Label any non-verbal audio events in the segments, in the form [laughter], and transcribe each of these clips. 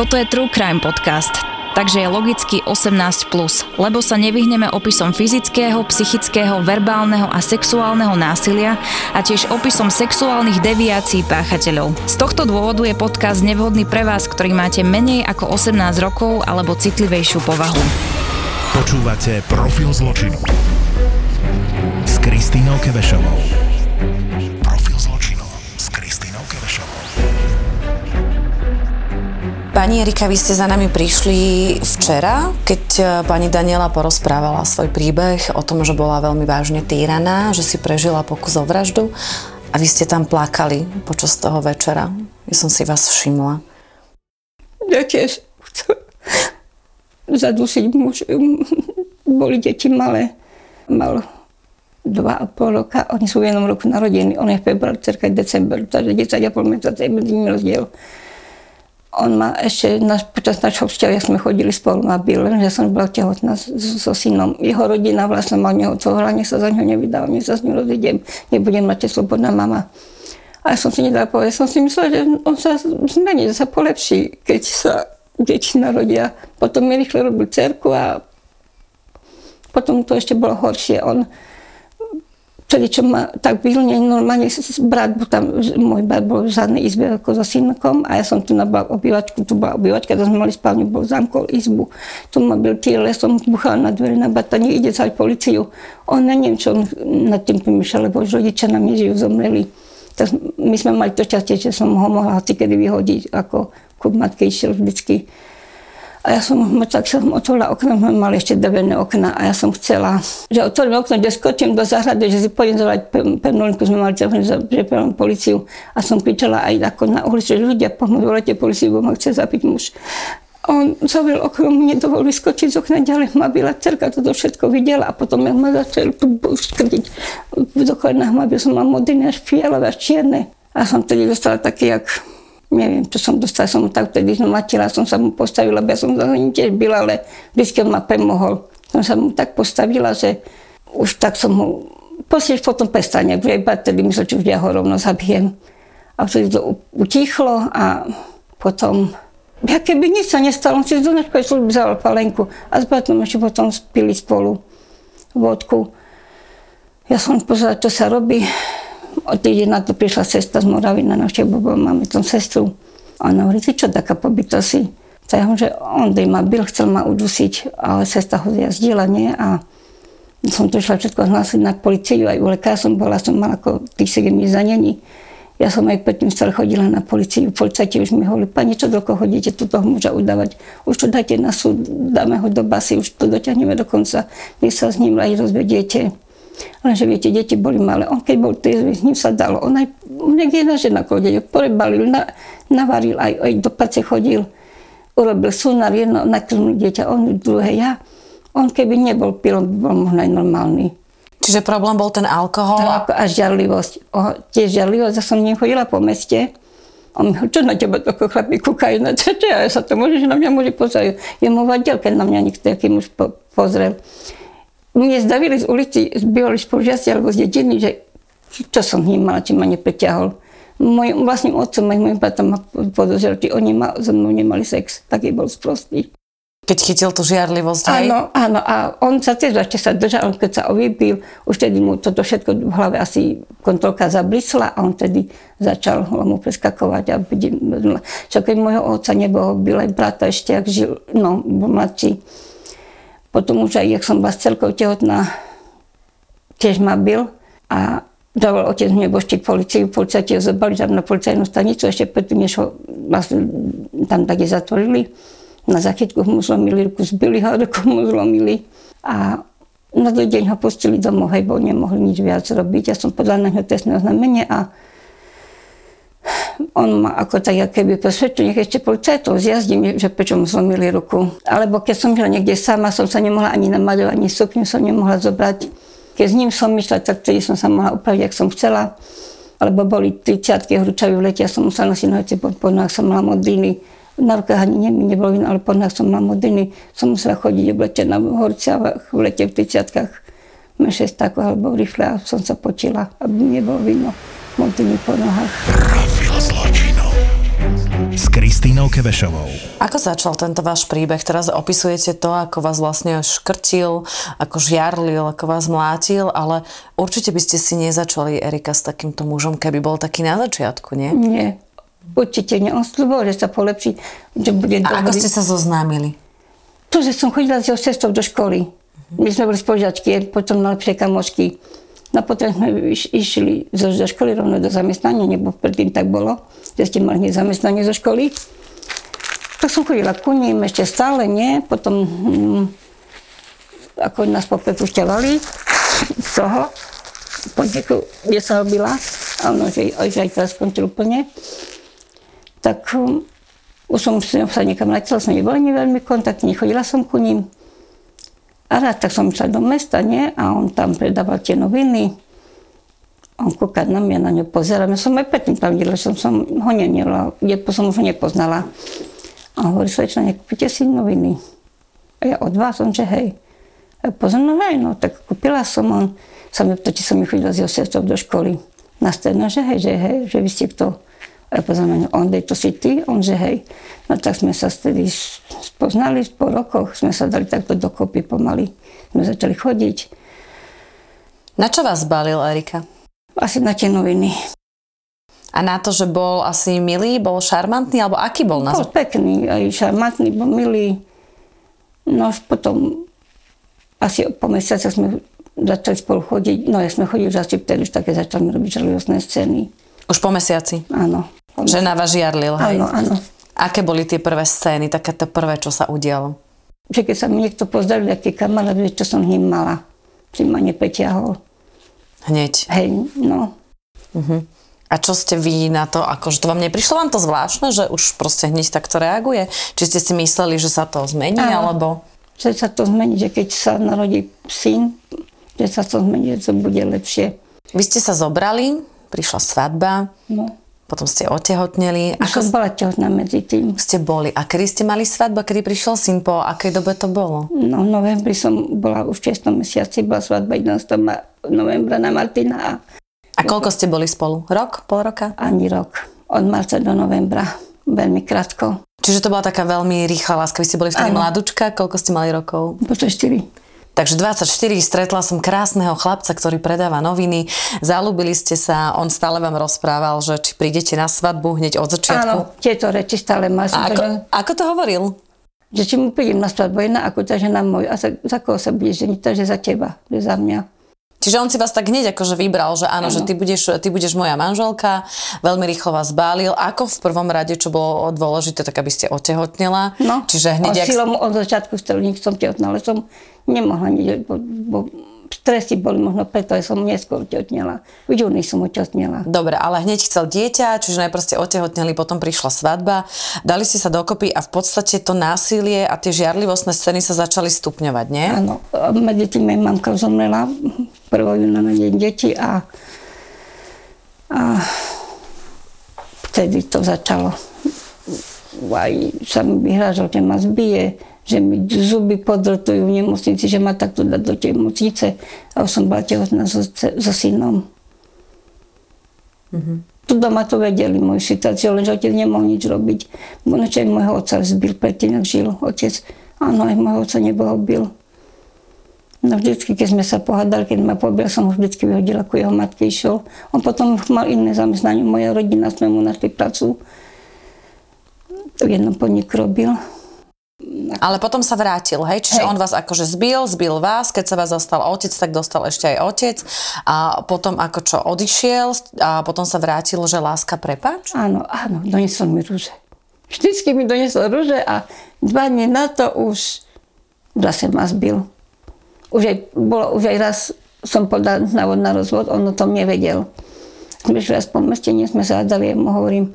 Toto je True Crime Podcast, takže je logicky 18+, lebo sa nevyhneme opisom fyzického, psychického, verbálneho a sexuálneho násilia a tiež opisom sexuálnych deviácií páchateľov. Z tohto dôvodu je podcast nevhodný pre vás, ktorý máte menej ako 18 rokov alebo citlivejšiu povahu. Počúvate Profil zločinu s Kristínou Kevešovou. Pani Erika, vy ste za nami prišli včera, keď e, pani Daniela porozprávala svoj príbeh o tom, že bola veľmi vážne týraná, že si prežila pokus o vraždu a vy ste tam plakali počas toho večera. Ja som si vás všimla. Ja tiež chcem zadusiť muž. Boli deti malé. Mal dva a pol roka, oni sú v jednom roku narodení, on je február, cerka december, takže 10 a pol mesiaca je medzi nimi rozdiel. On ma ešte na, počas našho vzťahu, sme chodili spolu na bil, že som bola tehotná so synom. Jeho rodina vlastne neho toho nech sa za neho nevydal, nech sa s ním rozvediem, nebudem mať slobodná mama. A ja som si nedala povedať, som si myslela, že on sa zmení, že sa polepší, keď sa deti narodia. Potom mi rýchle robil cerku a potom to ešte bolo horšie. On vtedy, čo ma tak vilne normálne brat, bol tam, môj brat bol v zadnej izbe ako so synkom a ja som tu na obývačku, tu bola obývačka, to sme mali spálňu, bol zamkol izbu. Tu ma byl týle, som buchala na dvere na batanie, ide sa policiu. On neviem, čo on nad tým pomýšľal, lebo už rodičia na nežijú, zomreli. Tak my sme mali to šťastie, že som ho mohla hoci kedy vyhodiť, ako kup matky išiel vždycky a ja som, tak som otvorila okno, mali ešte drevené okna a ja som chcela, že otvorím okno, že skočím do záhrady, že si pôjdem zavolať pevnú linku, sme mali prepravím policiu. A som kričala aj ako na ulici, že ľudia, pomôžu, volajte policiu, bo ma chce zabiť muž. On zavrel okno, mi nedovolil vyskočiť z okna ďalej, ma byla cerka, toto všetko videla a potom jak ma začal tu škrtiť v oknách, ma som mal modrý až fialové, až čierne. A som tedy dostala taký, jak neviem, čo som dostala, som tak vtedy zmatila, som sa mu postavila, ja som za ním tiež byla, ale vždy ma premohol. Som sa mu tak postavila, že už tak som ho, posieť potom prestane, že iba tedy myslel, že už ja ho rovno zabijem. A vtedy to utichlo a potom, ja keby nič sa nestalo, on si z donačkovej služby vzal palenku a s bratom ešte potom spili spolu vodku. Ja som pozerala, čo sa robí O týždeň na to prišla sestra z Moravy na návštevu, bo máme tam sestru. Ona hovorí, ty čo taká pobyta si? Tak ja že on dej ma byl, chcel ma udusiť, ale sestra ho jazdila, nie? A som to išla všetko hlásiť na policiu, aj u lekára som bola, som mala ako tých 7 zanení. Ja som aj predtým stále chodila na policiu. Policajti už mi hovorili, pani, čo dlho chodíte tu toho muža udávať? Už to dajte na súd, dáme ho do basy, už to dotiahneme do konca, nech sa s ním aj rozvediete. Lenže viete, deti boli malé. On keď bol triezvy, s ním sa dalo. On aj, nech jedna žena chodil, porebalil, na, navaril, aj, aj do pace chodil. Urobil sunár, jedno, nakrmil dieťa, on druhé, ja. On keby nebol pilom, by bol možno aj normálny. Čiže problém bol ten alkohol? Tak, a žiarlivosť. O, tiež žiarlivosť, ja som ním chodila po meste. On mi čo na teba tako chlapi kúkajú na čo, ja sa to môže, že na mňa môže pozrieť. Je mu vadil, keď na mňa niekto taký muž po, pozrel mne zdavili z ulici, zbývali spolužiaci alebo z dediny, že čo som ním mala, či ma nepreťahol. Mojim vlastným otcom aj mojim bratom ma podozrel, či oni ma, so mnou nemali sex. Taký bol sprostý. Keď chytil tú žiarlivosť, hej? Áno, áno. A on sa tiež ešte sa držal, keď sa ovypil, už tedy mu toto všetko v hlave asi kontrolka zablisla a on tedy začal mu preskakovať. A čo keď môjho otca nebolo, byl aj brata ešte, ak žil, no, bol mladší potom už aj, jak som bola celkou tehotná, tiež ma byl a dával otec mne boštiť policiu, policajti ho zobrali tam na policajnú stanicu, ešte predtým, než ho vlastne tam také zatvorili. Na zachytku mu zlomili ruku, zbili ho, ruku mu zlomili a na druhý deň ho pustili domov, hej, bo nemohli nič viac robiť. Ja som podľa na ňo trestné oznámenie a on ma ako tak, keby presvedčil, nech ešte policajtov zjazdím, že prečo mu zlomili ruku. Alebo keď som žila niekde sama, som sa nemohla ani namaľovať, ani sukňu som nemohla zobrať. Keď s ním som išla, tak vtedy som sa mohla upraviť, ak som chcela. Alebo boli 30 horúčaví v lete, ja som musela nosiť nohavice pod podnohách, som mala modriny. Na rukách ani ne, nebolo vino, ale pod nohách som mala modriny. Som musela chodiť oblečená v horciach, v lete v 30 mešestákoch alebo rifle a som sa potila, aby nebolo vidno modriny po nohách. S Kristínou Kevešovou. Ako začal tento váš príbeh? Teraz opisujete to, ako vás vlastne škrtil, ako žiarlil, ako vás mlátil, ale určite by ste si nezačali Erika s takýmto mužom, keby bol taký na začiatku, nie? Nie, určite nie. On slúbol, že sa polepší, že bude A ako dobrý. ste sa zoznámili? To, že som chodila s jeho sestrou do školy. My sme boli spolužiačky, potom najlepšie kamošky. No potom sme iš, išli zo, zo školy rovno do zamestnania, nebo predtým tak bolo, že ste mali hneď zamestnanie zo školy. Tak som chodila ku ním, ešte stále nie. Potom, hm, ako nás poprepušťovali z toho podniku, kde sa robila, a ono, že, že aj teraz skončil úplne, tak hm, už som sa niekam vrátila, som neboli veľmi kontaktní, chodila som ku ním. A raz tak som išla do mesta, nie? A on tam predával tie noviny. On kúka na mňa, na ňu pozerám. Ja som aj predtým tam videla, som, som ho nenila, som ho nepoznala. A on hovorí, slečna, nekúpite si noviny. A ja od vás, on že hej. A ja no hej, no tak kúpila som, on sa mi pýta, či som mi chodila s jeho do školy. Na stredno, že hej, že hej, že vy ste kto. A ja pozriem na ňu, on, dej, to si ty? On, že hej. No tak sme sa vtedy spoznali, po rokoch sme sa dali takto dokopy pomaly. Sme začali chodiť. Na čo vás balil Erika? Asi na tie noviny. A na to, že bol asi milý, bol šarmantný, alebo aký bol na Bol pekný, aj šarmantný, bol milý. No už potom, asi po mesiace sme začali spolu chodiť. No ja sme chodili asi vtedy, už také začali robiť žalostné scény. Už po mesiaci. Áno. Že na vás žiarlil, hej? Áno, áno. Aké boli tie prvé scény, také to prvé, čo sa udialo? Že keď sa mi niekto pozdravil, aký kamarát, čo som ním mala. Si ma nepeťahol. Hneď. Hej, no. A čo ste vy na to, akože to vám neprišlo vám to zvláštne, že už proste hneď takto reaguje? Či ste si mysleli, že sa to zmení, Áno. alebo... Že sa to zmení, že keď sa narodí syn, že sa to zmení, že to bude lepšie. Vy ste sa zobrali, prišla svadba, No. Potom ste otehotneli. Už som Ako bola tehotná medzi tým. ste boli? A kedy ste mali svadbu? Kedy prišiel syn? Po akej dobe to bolo? No, v novembri som bola už v 6. mesiaci, bola svadba 11. ma- novembra na Martina a A koľko ste boli spolu? Rok? Pol roka? ani rok. Od marca do novembra. Veľmi krátko. Čiže to bola taká veľmi rýchla láska. Vy ste boli vtedy mladúčka, koľko ste mali rokov? Počo 4. Takže 24, stretla som krásneho chlapca, ktorý predáva noviny. Zalúbili ste sa, on stále vám rozprával, že či prídete na svadbu hneď od začiatku. Áno, tieto reči stále má. Ako, povedala, ako to hovoril? že či mu prídem na svadbu jedna, ako tá žena môj. A za, za koho sa budeš ženiť? Takže za teba, že za mňa. Čiže on si vás tak hneď akože vybral, že áno, že ty budeš, ty budeš moja manželka, veľmi rýchlo vás bálil. Ako v prvom rade, čo bolo dôležité, tak aby ste otehotnela. No, Čiže hneď, silom od začiatku chcel, som tehotná, ale som nemohla nič, bo, bo stresy boli možno preto, že som neskôr tehotnela. V júni som otehotnela. Dobre, ale hneď chcel dieťa, čiže najprv ste otehotneli, potom prišla svadba, dali ste sa dokopy a v podstate to násilie a tie žiarlivostné scény sa začali stupňovať, nie? Áno, medzi tým aj mamka zomrela 1. júna na deň deti a, a vtedy to začalo. Aj sa mi vyhrážal, že ma zbije, že mi zuby podrotujú v nemocnici, že ma takto dá do tej nemocnice. A už som bola tehotná so, so synom. Tu doma to vedeli moju situáciu, lenže otec nemohol nič robiť. Aj môjho otca zbil predtým, ak žil otec. Áno, aj môjho otca neboho bil. No vždycky, keď sme sa pohádali, keď ma pobil, som ho vždycky vyhodila, ako jeho matke išiel. On potom mal iné zamestnanie, moja rodina, sme mu našli prácu. V jednom podniku robil. Ale potom sa vrátil, hej? Čiže Hej. on vás akože zbil, zbil vás, keď sa vás dostal otec, tak dostal ešte aj otec. A potom ako čo odišiel a potom sa vrátil, že láska prepáč? Áno, áno, doniesol mi rúže. Vždycky mi doniesol rúže a dva dní na to už zase ma zbil. Už aj, bolo, už aj raz som podal návod na rozvod, on o tom nevedel. sme šli aspoň meste, nie sme sa hádali, ja mu hovorím,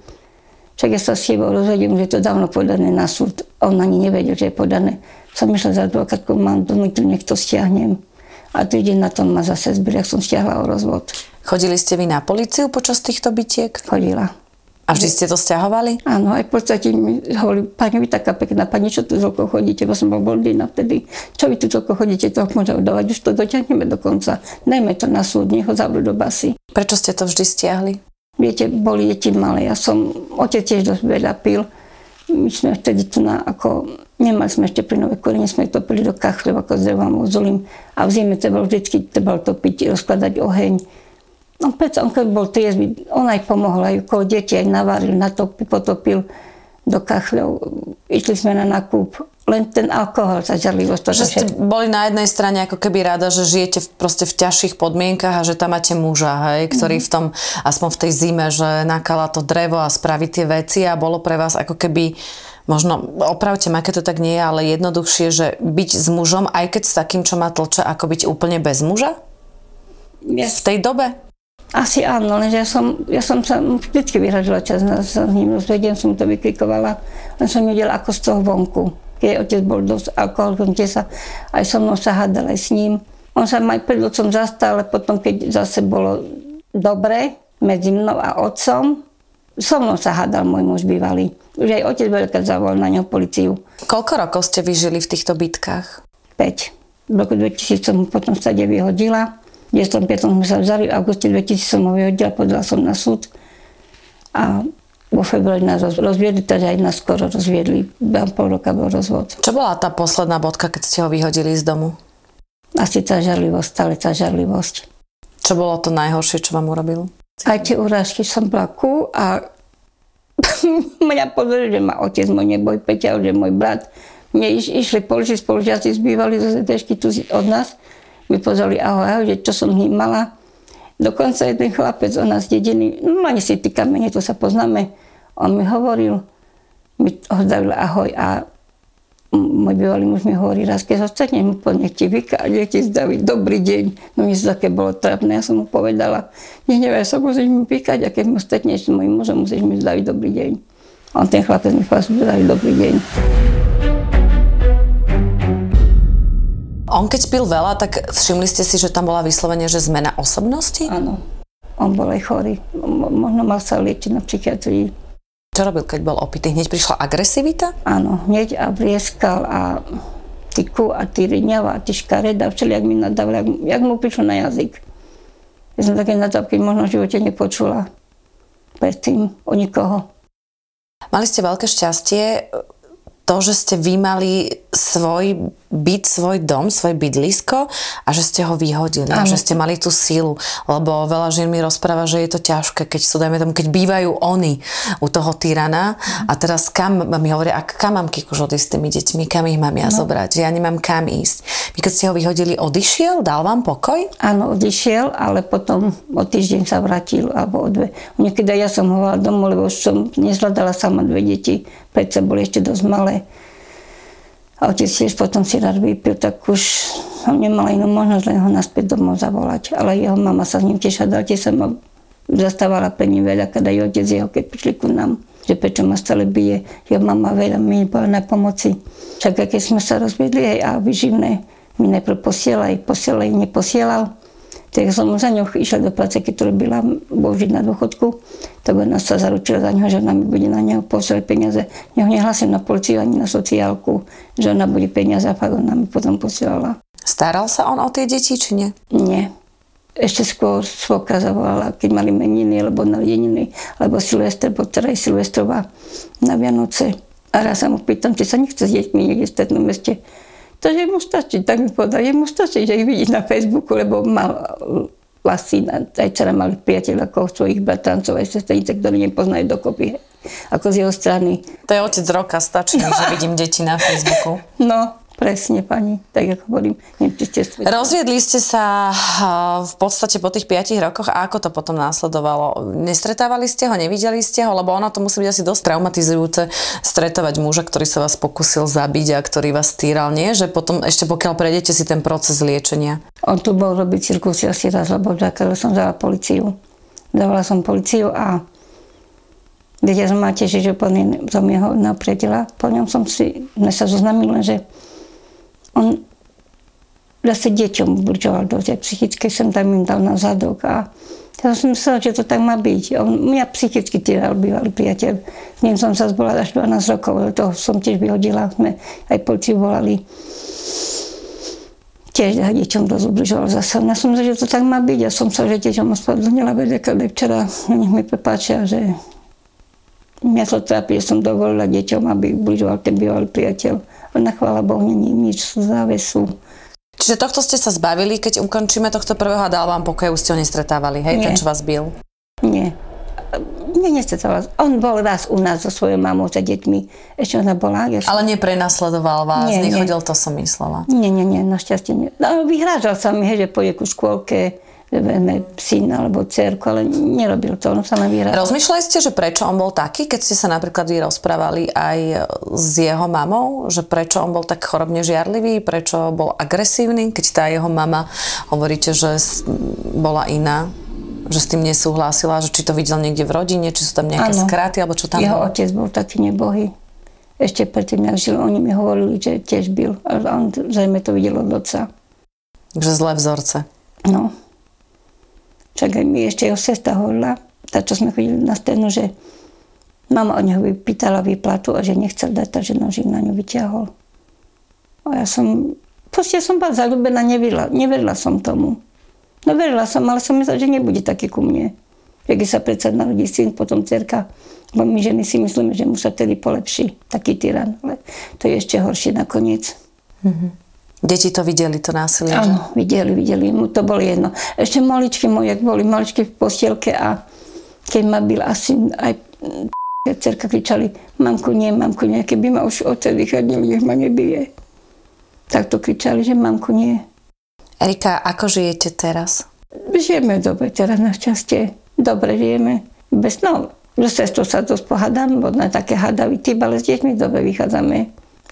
však ja sa s tebou rozvediem, že je to dávno podané na súd. On ani nevedel, že je podané. Som išla za advokátkou, mám donútil, nech to stiahnem. A týždeň na tom ma zase zbyl, som stiahla o rozvod. Chodili ste vy na policiu počas týchto bitiek? Chodila. A vždy ste to stiahovali? Áno, aj v podstate mi hovorí, pani, vy taká pekná, pani, čo tu toľko chodíte, bo som bol blondína vtedy. Čo vy tu toľko chodíte, to môžeme dávať, už to dotiahneme do konca. Dajme to na súd, nech ho zavrú do basy. Prečo ste to vždy stiahli? Viete, boli deti malé, ja som, otec tiež dosť veľa pil. My sme vtedy tu na, ako, nemali sme ešte plynové korene, sme to pili do kachlev, ako s drevom uzulím. A v zime to bolo vždycky, trebalo topiť, rozkladať oheň No preto on keď bol triezvy, on aj pomohol, aj okolo deti aj navaril, natopil, potopil do kachľov. Išli sme na nákup. Len ten alkohol, tá žarlivosť. To, že ste boli na jednej strane ako keby rada, že žijete v, proste v ťažších podmienkach a že tam máte muža, hej, ktorý mm. v tom, aspoň v tej zime, že nakala to drevo a spraví tie veci a bolo pre vás ako keby možno, opravte ma, keď to tak nie je, ale jednoduchšie, že byť s mužom, aj keď s takým, čo má tlče, ako byť úplne bez muža? Yes. V tej dobe? Asi áno, lenže ja som, ja som sa vždycky vyhražila čas na, sa s ním rozvediem, som to vyklikovala, len som videla ako z toho vonku. Keď otec bol dosť alkoholikom, sa aj so mnou sa hádal aj s ním. On sa aj pred otcom zastal, ale potom, keď zase bolo dobre medzi mnou a otcom, so mnou sa hádal môj muž bývalý. Už aj otec veľká zavolal na ňo policiu. Koľko rokov ste vyžili v týchto bitkách? 5. V roku 2000 som potom stade vyhodila. 95. sme sa vzali, v auguste 2000 som ho vyhodila, podala som na súd a vo februári nás rozviedli, teda aj nás skoro rozviedli. Behom pol roka bol rozvod. Čo bola tá posledná bodka, keď ste ho vyhodili z domu? Asi tá žarlivosť, stále tá žarlivosť. Čo bolo to najhoršie, čo vám urobil? Aj tie urážky som bola ku a [laughs] mňa pozreli, že ma otec môj neboj Peťa, že môj brat. Mne iš, išli poliči spolužiaci, zbývali zo ZDŠky tu od nás mi pozreli ahoj, ahoj, čo som mala. Dokonca jeden chlapec o nás dediny, no ani si ty kamene, to sa poznáme, on mi hovoril, mi ho zdavil ahoj a môj bývalý muž mi hovorí raz, keď sa stretnem, nech ti nech ti zdaví dobrý deň. No mi sa také bolo trápne, ja som mu povedala, nehnevaj sa, musíš mi píkať a keď mu stretneš s mojím mužom, musíš mi zdaviť dobrý deň. On ten chlapec mi povedal, dobrý deň. On keď pil veľa, tak všimli ste si, že tam bola vyslovene, že zmena osobnosti? Áno. On bol aj chorý. Možno mal sa liečiť na psychiatrii. Čo robil, keď bol opitý? Hneď prišla agresivita? Áno, hneď a vrieskal a tyku a ty riňava a ty škareda, všelijak mi nadával, jak, jak mu prišlo na jazyk. Ja som také nadávky možno v živote nepočula predtým o nikoho. Mali ste veľké šťastie to, že ste vy mali svoj byt, svoj dom, svoje bydlisko a že ste ho vyhodili ano. a že ste mali tú sílu. Lebo veľa žien mi rozpráva, že je to ťažké, keď sú, dajme tomu, keď bývajú oni u toho tyrana a teraz kam, mi hovoria, a kam mám Kikuš odísť s tými deťmi, kam ich mám ja no. zobrať, ja nemám kam ísť. Vy keď ste ho vyhodili, odišiel, dal vám pokoj? Áno, odišiel, ale potom o týždeň sa vrátil, alebo o dve. Niekedy ja som ho domov, lebo už som nezvládala sama dve deti, predsa boli ešte dosť malé. A otec tiež potom si rád vypil, tak už som nemala inú možnosť len ho naspäť domov zavolať. Ale jeho mama sa s ním tiež hádala, tiež sa ma zastávala pre ním veľa, keď aj otec jeho, keď prišli ku nám, že prečo ma stále bije. Jeho mama veľa mi bola na pomoci. Však keď sme sa rozviedli aj a vyživné mi najprv posielaj, posielaj, neposielal tak som za ňou išla do práce, keď robila, bol žiť na dôchodku, tak ona sa zaručila za ňoho, že ona mi bude na neho posielať peniaze. Neho nehlasím na policiu ani na sociálku, že ona bude peniaze a fakt ona mi potom posielala. Staral sa on o tie deti, či nie? Nie. Ešte skôr svoka zavolala, keď mali meniny, alebo narodeniny, alebo Silvester, bo teda je Silvestrová na Vianoce. A raz sa mu pýtam, či sa nechce s deťmi niekde v strednom meste to mu stačí, tak mi povedal, mu stačí, že ich vidí na Facebooku, lebo mal vlastní, aj dcera mali priateľ ako svojich bratrancov, aj sestrenice, ktorí nepoznajú dokopy, ako z jeho strany. To je otec roka, stačí, no. že vidím deti na Facebooku. No, Presne, pani, tak ako hovorím. Neviem, či ste Rozviedli ste sa v podstate po tých 5 rokoch a ako to potom následovalo? Nestretávali ste ho, nevideli ste ho? Lebo ono to musí byť asi dosť traumatizujúce stretovať muža, ktorý sa vás pokusil zabiť a ktorý vás týral, nie? Že potom ešte pokiaľ prejdete si ten proces liečenia. On tu bol robiť cirkusy asi raz, lebo zakázal som za policiu. zavolala som policiu a vedela som ma tiež, že po som jeho napriedila. Po ňom som si, sme sa zoznamili, že on zase deťom ubližoval do tej psychickej, som tam im dal na zadok a ja som myslela, že to tak má byť. On mňa psychicky týral bývalý priateľ. S ním som sa zbola až 12 rokov, to som tiež vyhodila. Sme aj policiu volali. Tiež deťom dosť ubližoval zase. Ja som myslela, že to tak má byť. Ja som sa, že deťom ospravedlnila, veď včera nech mi prepáčia, že mňa to trápi, že som dovolila deťom, aby ubližoval ten bývalý priateľ. Ona, chvála Bohu, není nič závesu Čiže tohto ste sa zbavili, keď ukončíme tohto prvého a dal vám pokoj, už ste ho nestretávali, hej, Nie. ten, čo vás bil? Nie. Nie, nestretával. On bol raz u nás so svojou mamou, za deťmi. Ešte ona bola. Ja som... Ale neprenasledoval vás, nie, nechodil, nie. to som myslela. Nie, nie, nie, našťastie nie. No, vyhrážal sa mi, hej, že pôjde ku škôlke, syna alebo cerku, ale nerobil to, on sa len vyhral. Rozmýšľali ste, že prečo on bol taký, keď ste sa napríklad vy rozprávali aj s jeho mamou, že prečo on bol tak chorobne žiarlivý, prečo bol agresívny, keď tá jeho mama, hovoríte, že bola iná, že s tým nesúhlasila, že či to videl niekde v rodine, či sú tam nejaké ano. skraty, alebo čo tam Jeho bolo? otec bol taký nebohý. Ešte predtým, jak žil, oni mi hovorili, že tiež byl, ale on zrejme to videl od otca. Že zlé vzorce. No. Však aj mi ešte jeho sestra hovorila, tá, čo sme chodili na scénu, že mama od neho vypýtala výplatu a že nechcel dať, takže nožík na ňu vyťahol. A ja som, proste som bola zalúbená, neverila, neverila som tomu. No verila som, ale som myslela, že nebude taký ku mne. Keď sa predsa narodí syn, potom cerka, bo my ženy si myslíme, že mu sa tedy polepší taký tyran, ale to je ešte horšie nakoniec. Mm-hmm. Deti to videli, to násilie? Áno, videli, videli, mu to bolo jedno. Ešte maličky moje, boli maličky v postielke a keď ma byl asi aj [laughs] cerka kričali, mamku nie, mamku nie, keby ma už odtedy vychodnili, nech ma nebije. Tak to kričali, že mamku nie. Erika, ako žijete teraz? Žijeme dobre teraz našťastie. Dobre žijeme. Bez, no, že sestrou sa dosť pohádam, bo na také hádavý typ, ale s deťmi dobre vychádzame.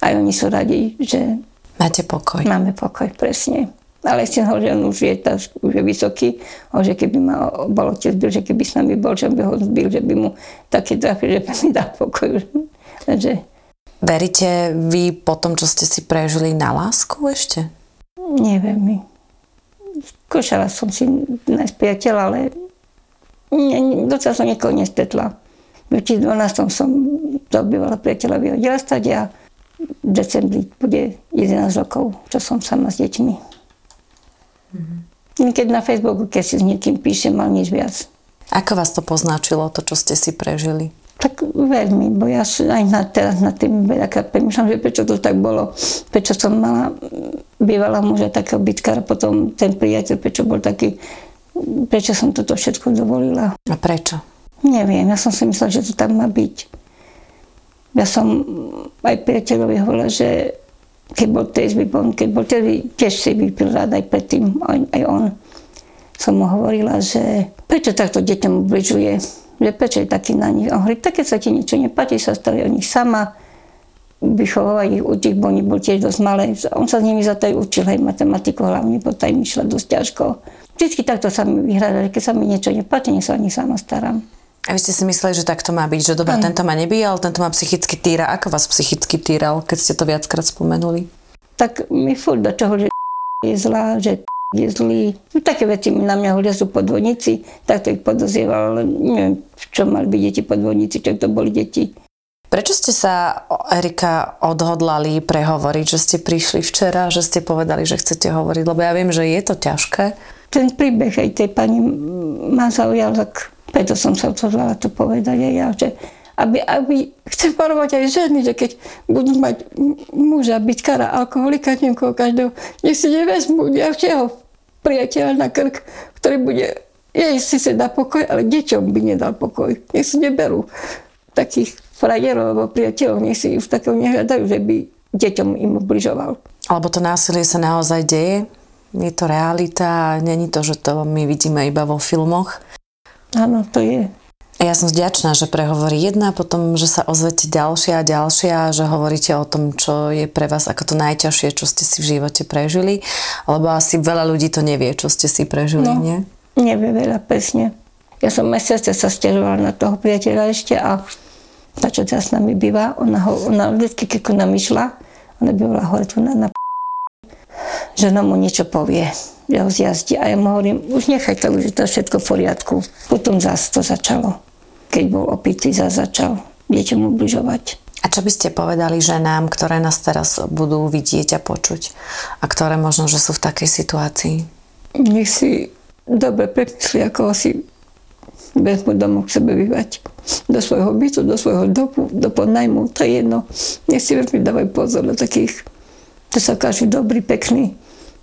Aj oni sú radi, že Máte pokoj. Máme pokoj, presne. Ale ešte ho, že on už je, tá, už je vysoký, ho, že keby ma bol otec byl, že keby s nami bol, že by ho zbil, že by mu taký trafil, že by mi dal pokoj. Takže... Veríte vy po tom, čo ste si prežili na lásku ešte? Neviem. Skúšala som si nájsť priateľa, ale ne, docela som niekoho nestretla. V 2012 som dobývala priateľa vyhodila stať a v decembri bude 11 rokov, čo som sama s deťmi. Mm-hmm. Keď na Facebooku, keď si s niekým píšem, mal nič viac. Ako vás to poznačilo, to, čo ste si prežili? Tak veľmi, bo ja aj na, teraz na tým veľakrát premýšľam, že prečo to tak bolo. Prečo som mala bývala muža takého bytkára, potom ten priateľ, prečo bol taký, prečo som toto všetko dovolila. A prečo? Neviem, ja som si myslela, že to tak má byť. Ja som aj priateľovi hovorila, že keď bol tiež vypon, keď bol tiež, tiež si vypil rád aj predtým, aj, aj on. Som mu hovorila, že prečo takto deťom ubližuje, že prečo je taký na nich. On hovorí, také sa ti niečo nepáči, sa starý o nich sama, vychovávať ich, učiť, bo oni bol tiež dosť malé. On sa s nimi za to aj učil, aj matematiku hlavne, bo taj mi šla dosť ťažko. Vždycky takto sa mi vyhľadali, keď sa mi niečo nepáči, nech sa o nich sama starám. A vy ste si mysleli, že takto má byť, že dobre, tento ma nebíjal, tento ma psychicky týra. Ako vás psychicky týral, keď ste to viackrát spomenuli? Tak mi furt do čoho, že [laughs] je zlá, že [laughs] je zlý. No, také veci mi na mňa hovoria, sú podvodníci, tak to ich podozrieval, ale neviem, v čom mali byť deti podvodníci, čo to boli deti. Prečo ste sa, Erika, odhodlali prehovoriť, že ste prišli včera, že ste povedali, že chcete hovoriť? Lebo ja viem, že je to ťažké. Ten príbeh aj tej pani ma zaujal, tak preto som sa odhodlala to povedať aj ja, že aby, aby chcem varovať aj ženy, že keď budú mať muža, byť kara alkoholika, niekoho každého, nech si nevezmú ďalšieho priateľa na krk, ktorý bude, jej si sa dá pokoj, ale deťom by nedal pokoj. Nech si neberú takých frajerov alebo priateľov, nech si už takého nehľadajú, že by deťom im ubližoval. Alebo to násilie sa naozaj deje? Je to realita, není to, že to my vidíme iba vo filmoch? Áno, to je. Ja som vďačná, že prehovorí jedna, potom, že sa ozvete ďalšia a ďalšia, že hovoríte o tom, čo je pre vás ako to najťažšie, čo ste si v živote prežili, lebo asi veľa ľudí to nevie, čo ste si prežili, no, nie? Nevie veľa, presne. Ja som mesiace sa stiažovala na toho priateľa ešte a tá, čo teraz s nami býva, ona, ho, ona vždy, keď ona išla, ona bývala hore tu na, na že ona mu niečo povie, že ho zjazdí. A ja mu hovorím, už nechaj to, už je to všetko v poriadku. Potom zase to začalo. Keď bol opitý, zase začal mu ubližovať. A čo by ste povedali ženám, ktoré nás teraz budú vidieť a počuť a ktoré možno, že sú v takej situácii? Nech si dobre premyslí, ako si vezmu domov k sebe vyvať. Do svojho bytu, do svojho domu, do podnajmu, to je jedno. Nech si veľmi dávaj pozor na takých, to sa každý dobrý, pekný.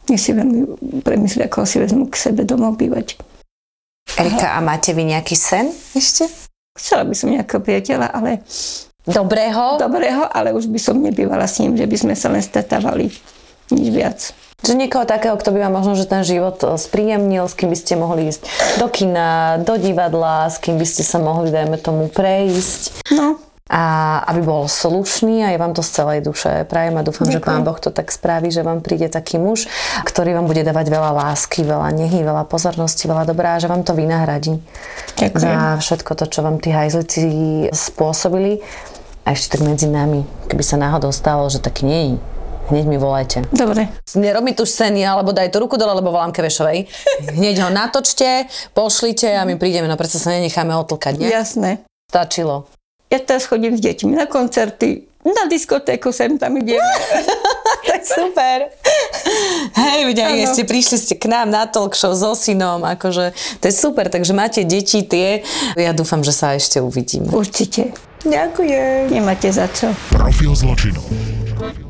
Nech si veľmi premyslí, ako si vezmu k sebe domov bývať. Erika, a máte vy nejaký sen ešte? Chcela by som nejakého priateľa, ale Dobrého? Dobrého, ale už by som nebývala s ním, že by sme sa len stretávali. Nič viac. Že niekoho takého, kto by vám možno, že ten život eh, spríjemnil, s kým by ste mohli ísť do kina, do divadla, s kým by ste sa mohli, dajme tomu, prejsť. No. A aby bol slušný a ja vám to z celej duše prajem a dúfam, Ďakujem. že Pán Boh to tak spraví, že vám príde taký muž, ktorý vám bude dávať veľa lásky, veľa nehy, veľa pozornosti, veľa dobrá a že vám to vynahradí. Ďakujem. Za všetko to, čo vám tí hajzlici spôsobili. A ešte tak medzi nami, keby sa náhodou stalo, že tak nie hneď mi volajte. Dobre. Nerob mi tu scény, alebo daj to ruku dole, alebo volám Kevešovej. [laughs] Hneď ho natočte, pošlite a my prídeme, no predsa sa nenecháme otlkať, nie? Jasné. Stačilo. Ja teraz chodím s deťmi na koncerty, na diskotéku sem tam ideme. tak [laughs] super. Hej, vedia, ste prišli ste k nám na talk show so synom, akože to je super, takže máte deti tie. Ja dúfam, že sa ešte uvidíme. Určite. Ďakujem. Nemáte za čo. Profil zločinu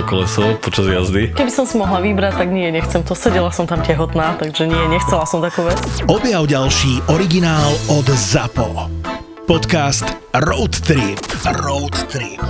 to koleso počas jazdy? Keby som si mohla vybrať, tak nie, nechcem to. Sedela som tam tehotná, takže nie, nechcela som takú vec. Objav ďalší originál od ZAPO. Podcast Road Trip. Road Trip.